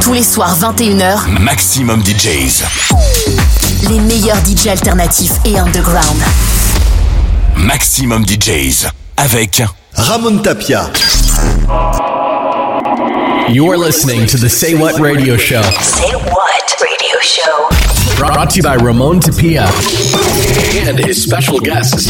Tous les soirs 21h, Maximum DJs. Les meilleurs DJs alternatifs et underground. Maximum DJs avec Ramon Tapia. You are listening to the Say What Radio Show. Say What Radio Show. Brought to you by Ramon Tapia and his special guests.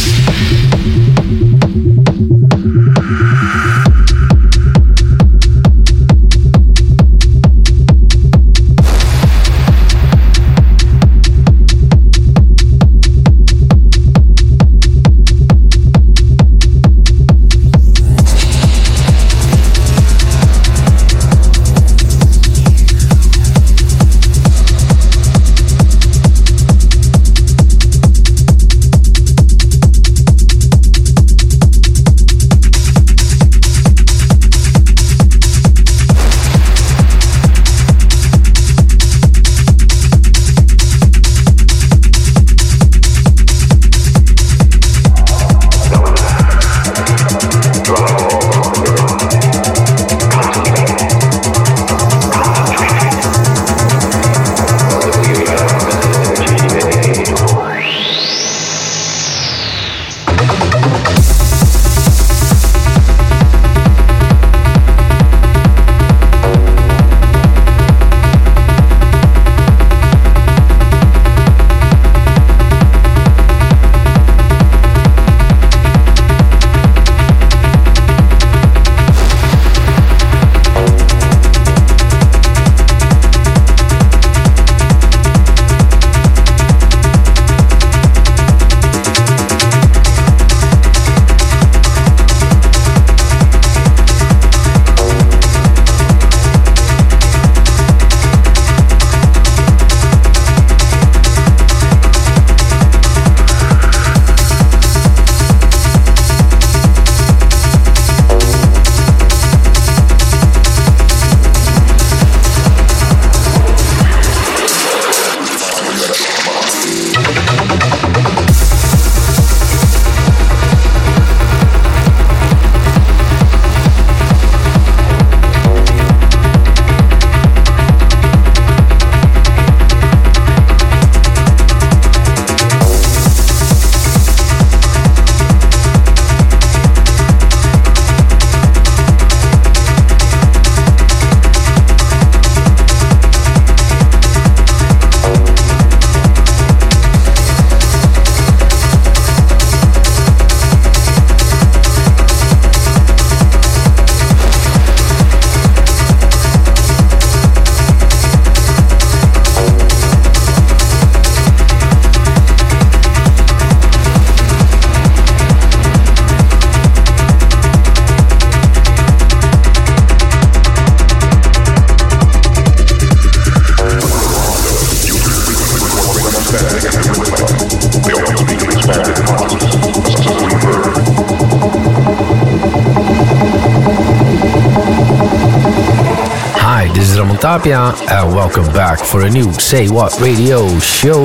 Tapia, and welcome back for a new Say What Radio show.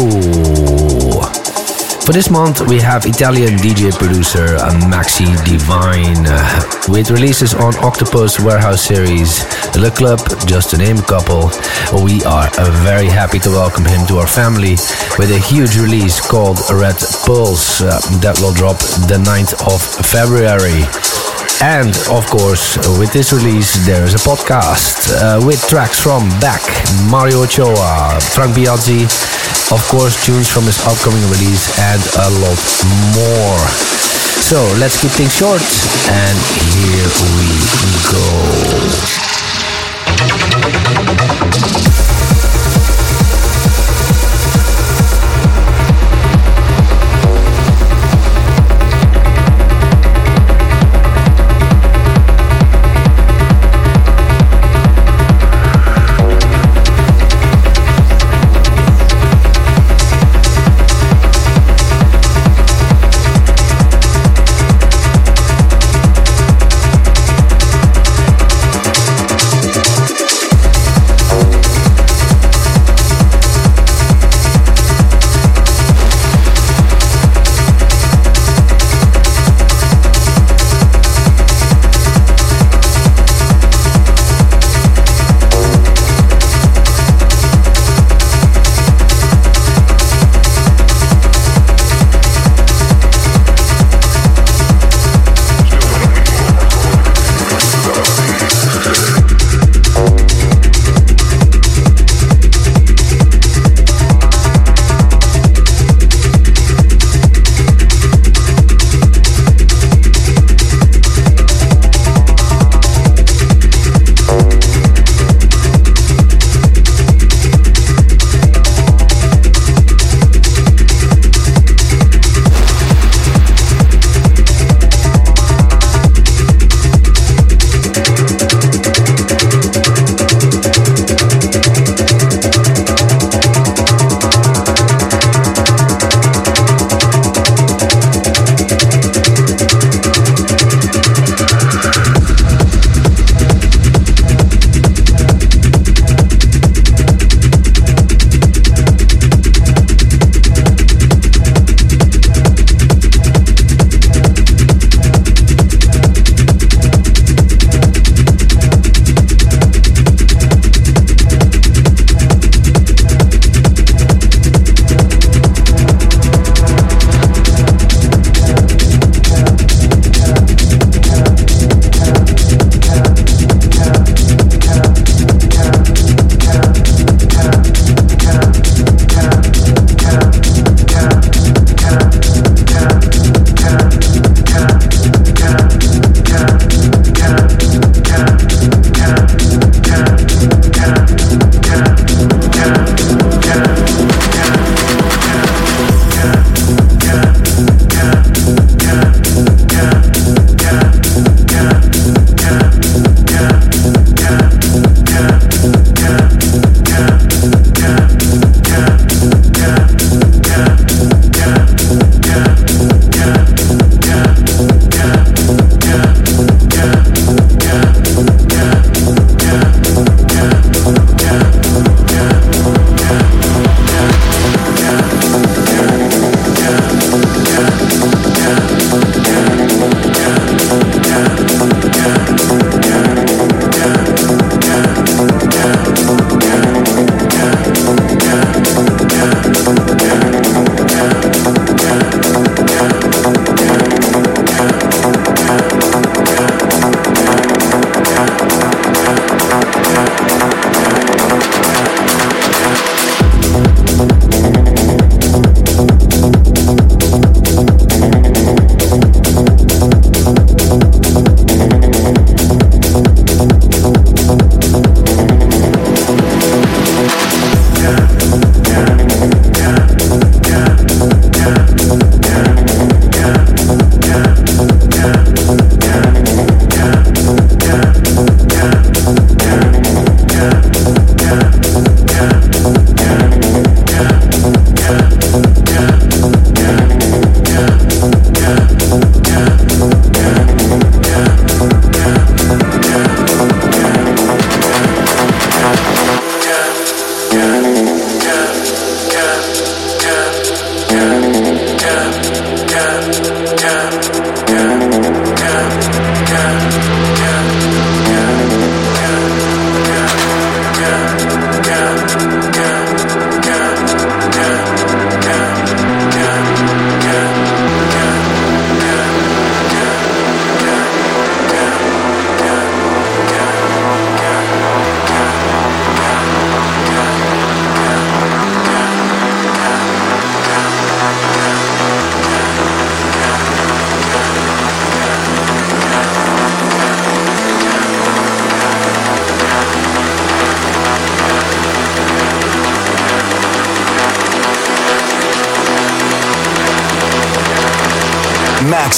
For this month, we have Italian DJ producer Maxi Divine uh, with releases on Octopus Warehouse Series, Le Club, just to name a couple. We are very happy to welcome him to our family with a huge release called Red Pulse uh, that will drop the 9th of February. And of course, with this release, there is a podcast uh, with tracks from Beck, Mario Ochoa, Frank Biazzi, of course, tunes from his upcoming release, and a lot more. So let's keep things short, and here we go.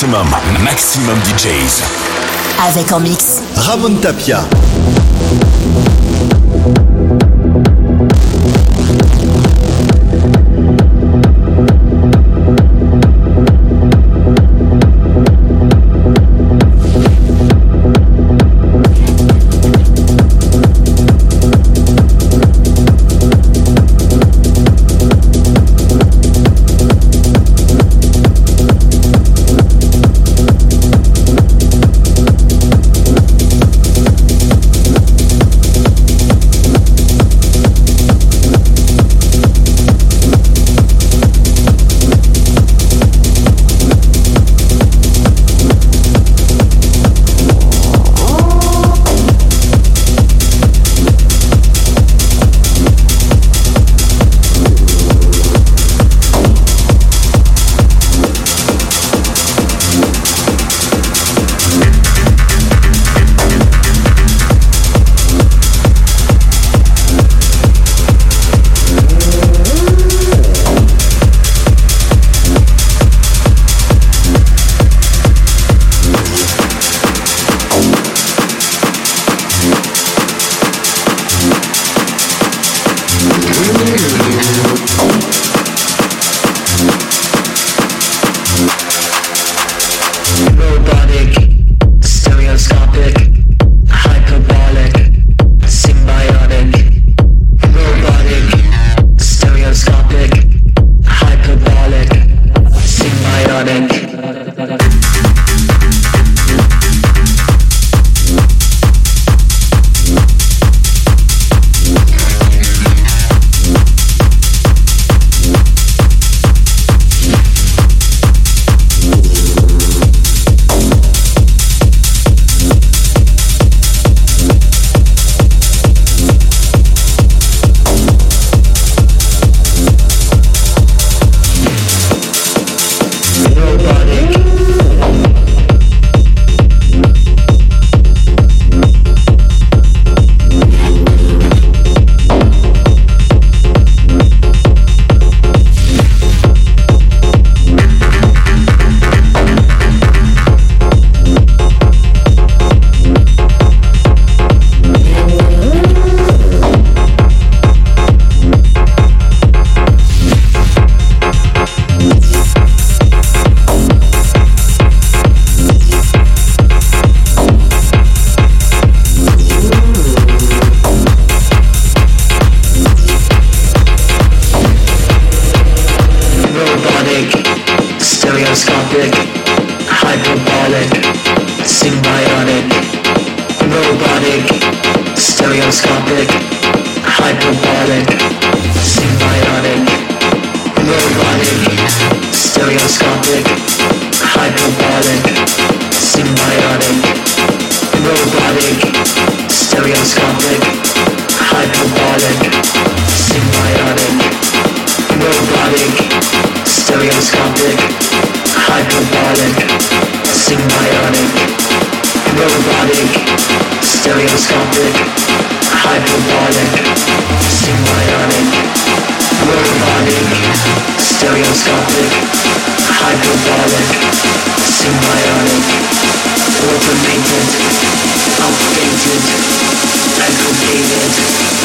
Maximum, maximum DJs. Avec en mix. Ramon Tapia. and completed.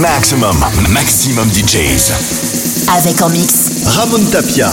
Maximum, maximum DJs. Avec en mix. Ramon Tapia.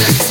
next.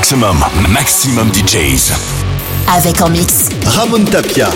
Maximum, maximum DJs. Avec en mix. Ramon Tapia.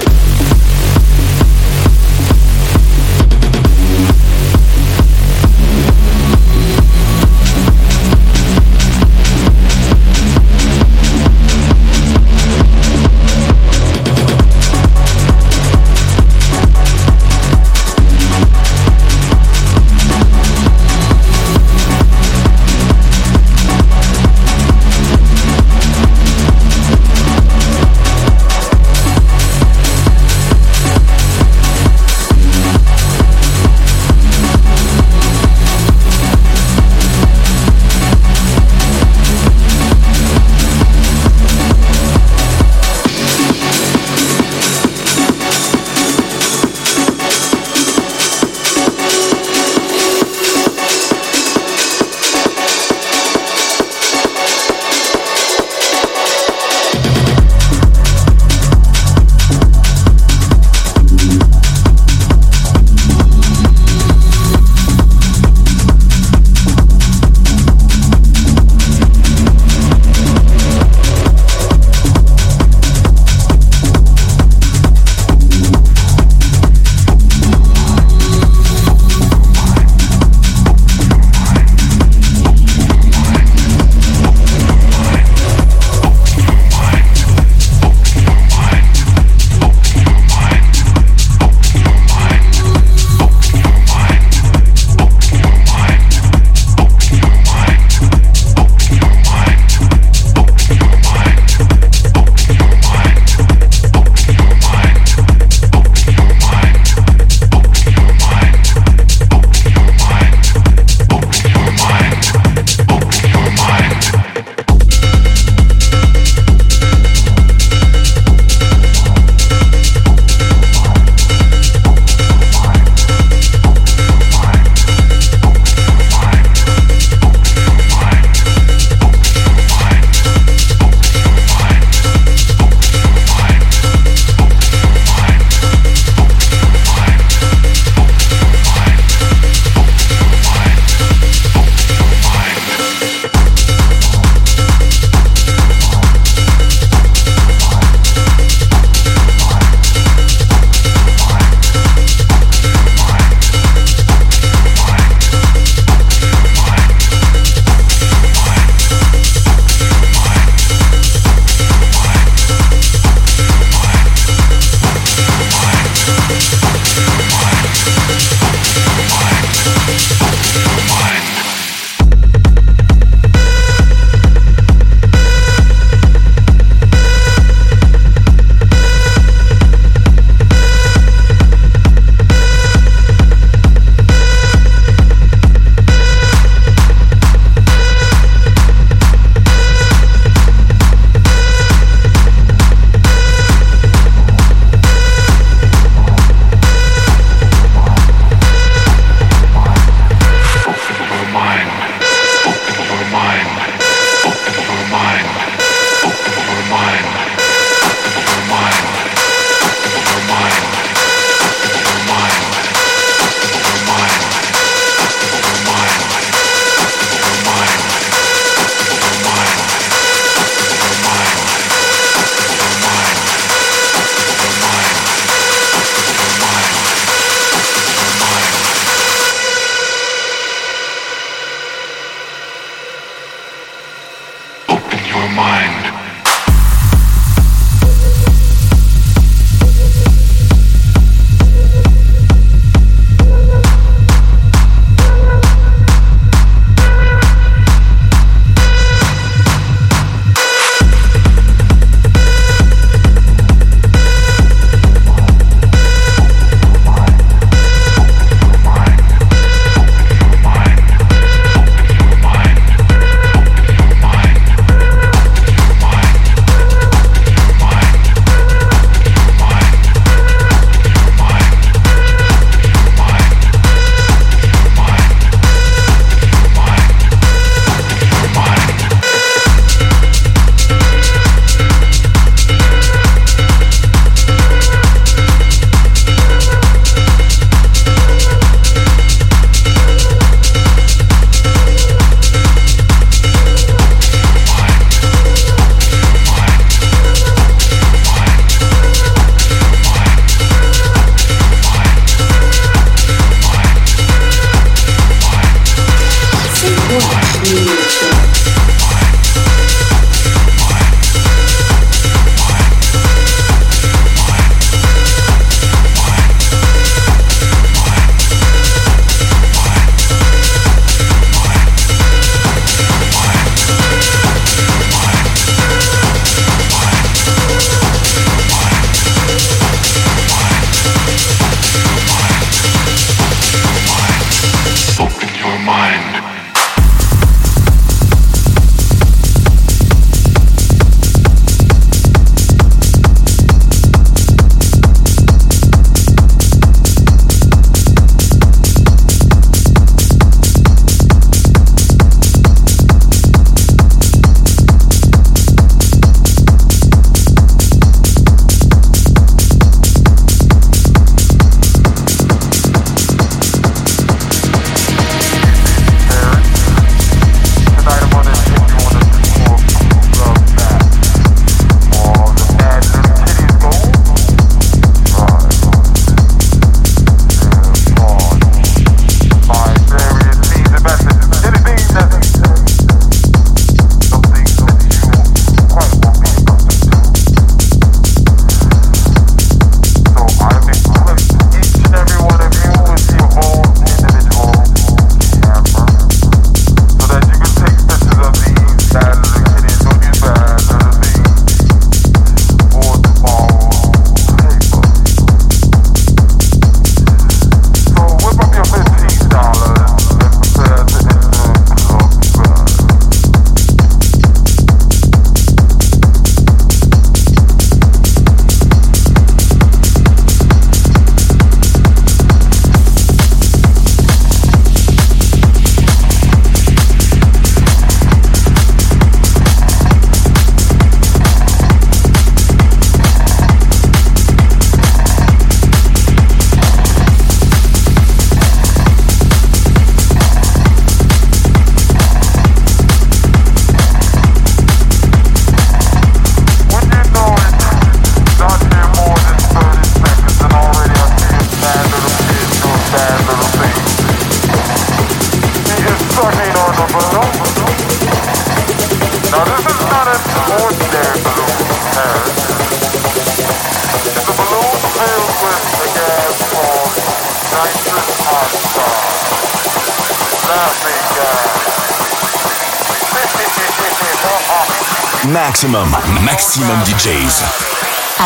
Maximum, maximum DJs.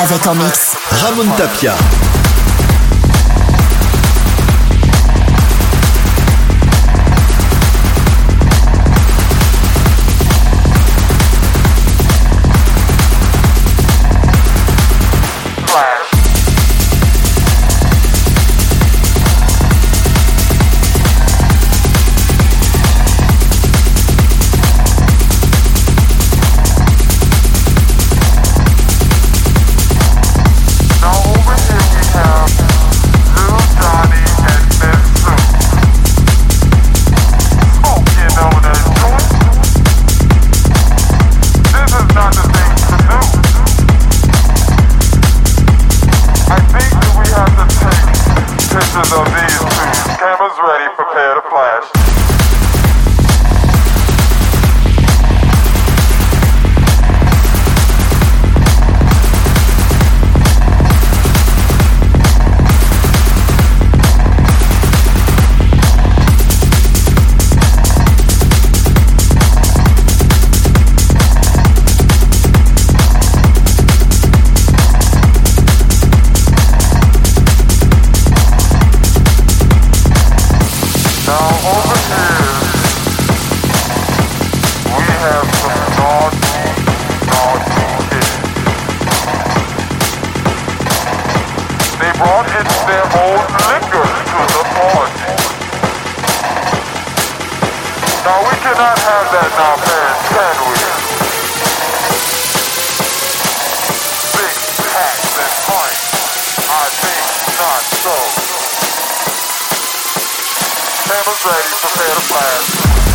Avec en mix. Ramon Tapia. Now we cannot have that now, man. can we? Big hats and. I think not so. Ready, prepare to blast.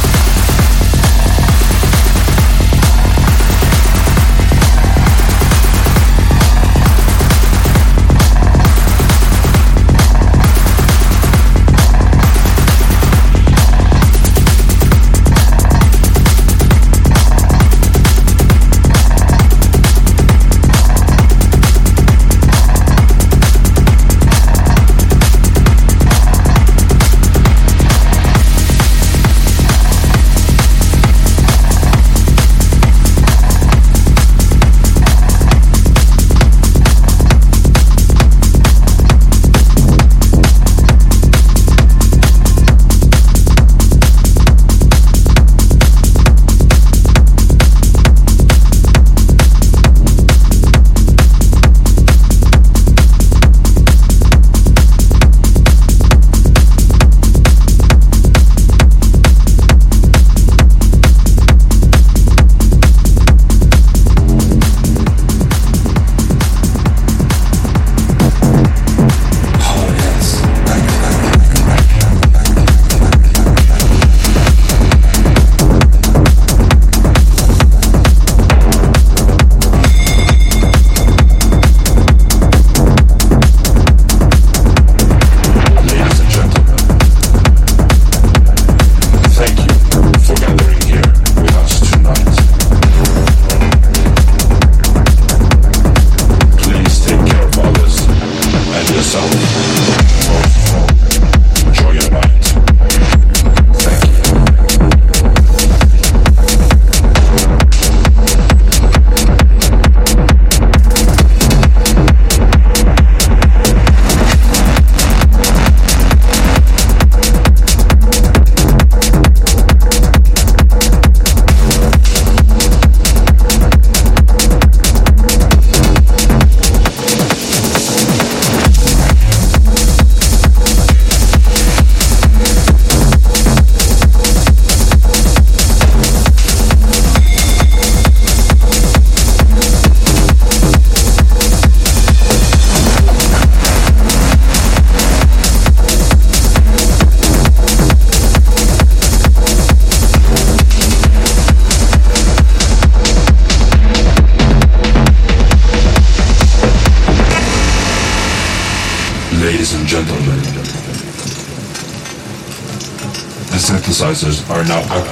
enough.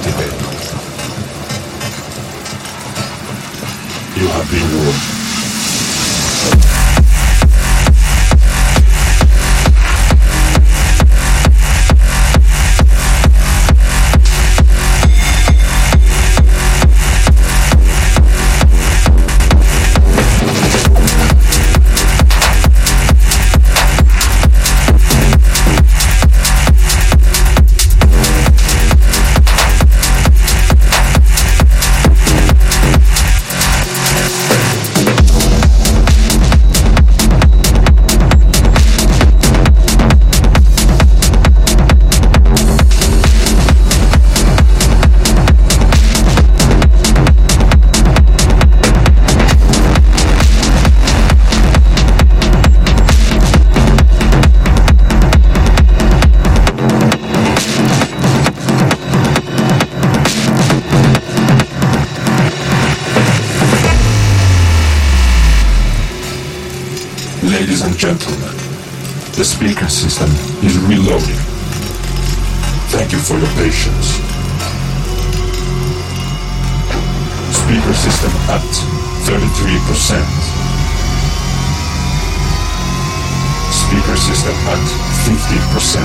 System at 50%.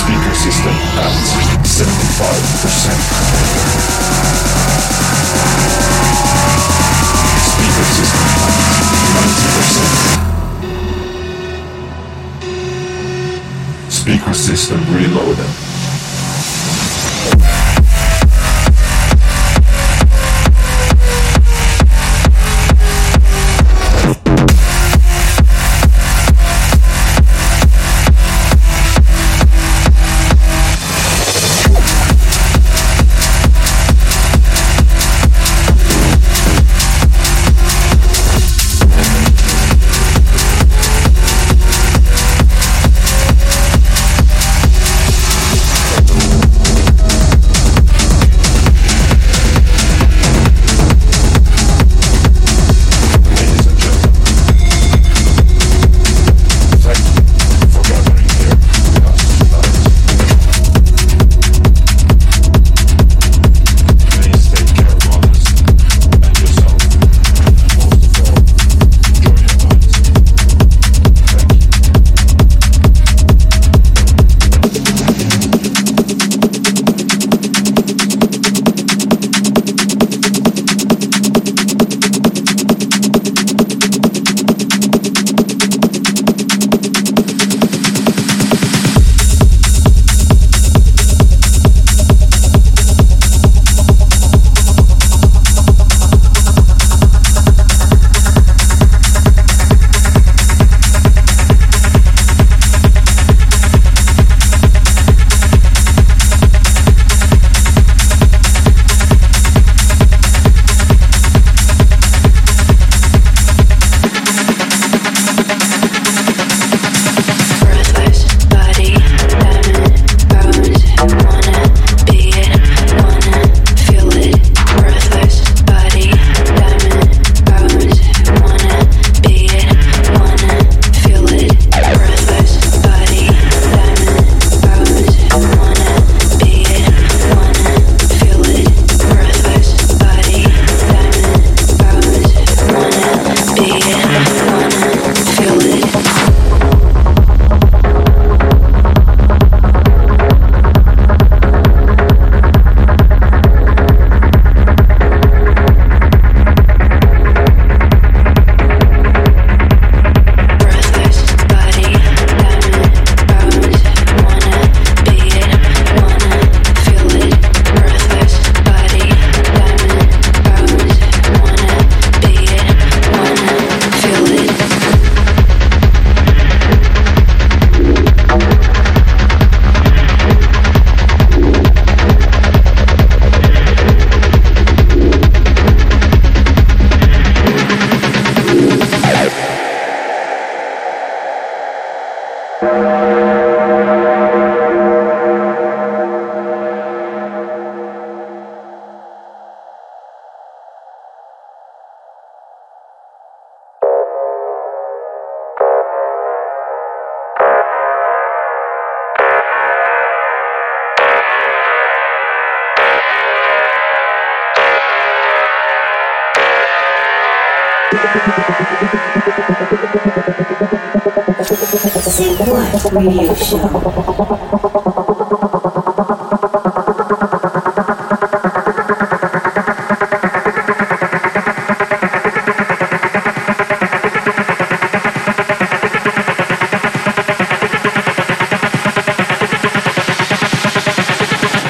Speaker system at 75%. Speaker system at 90%. speaker system reloaded.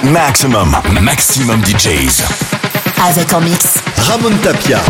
Maximum, maximum DJs. Avec en mix. Ramon Tapia.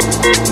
thank you.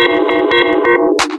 thank you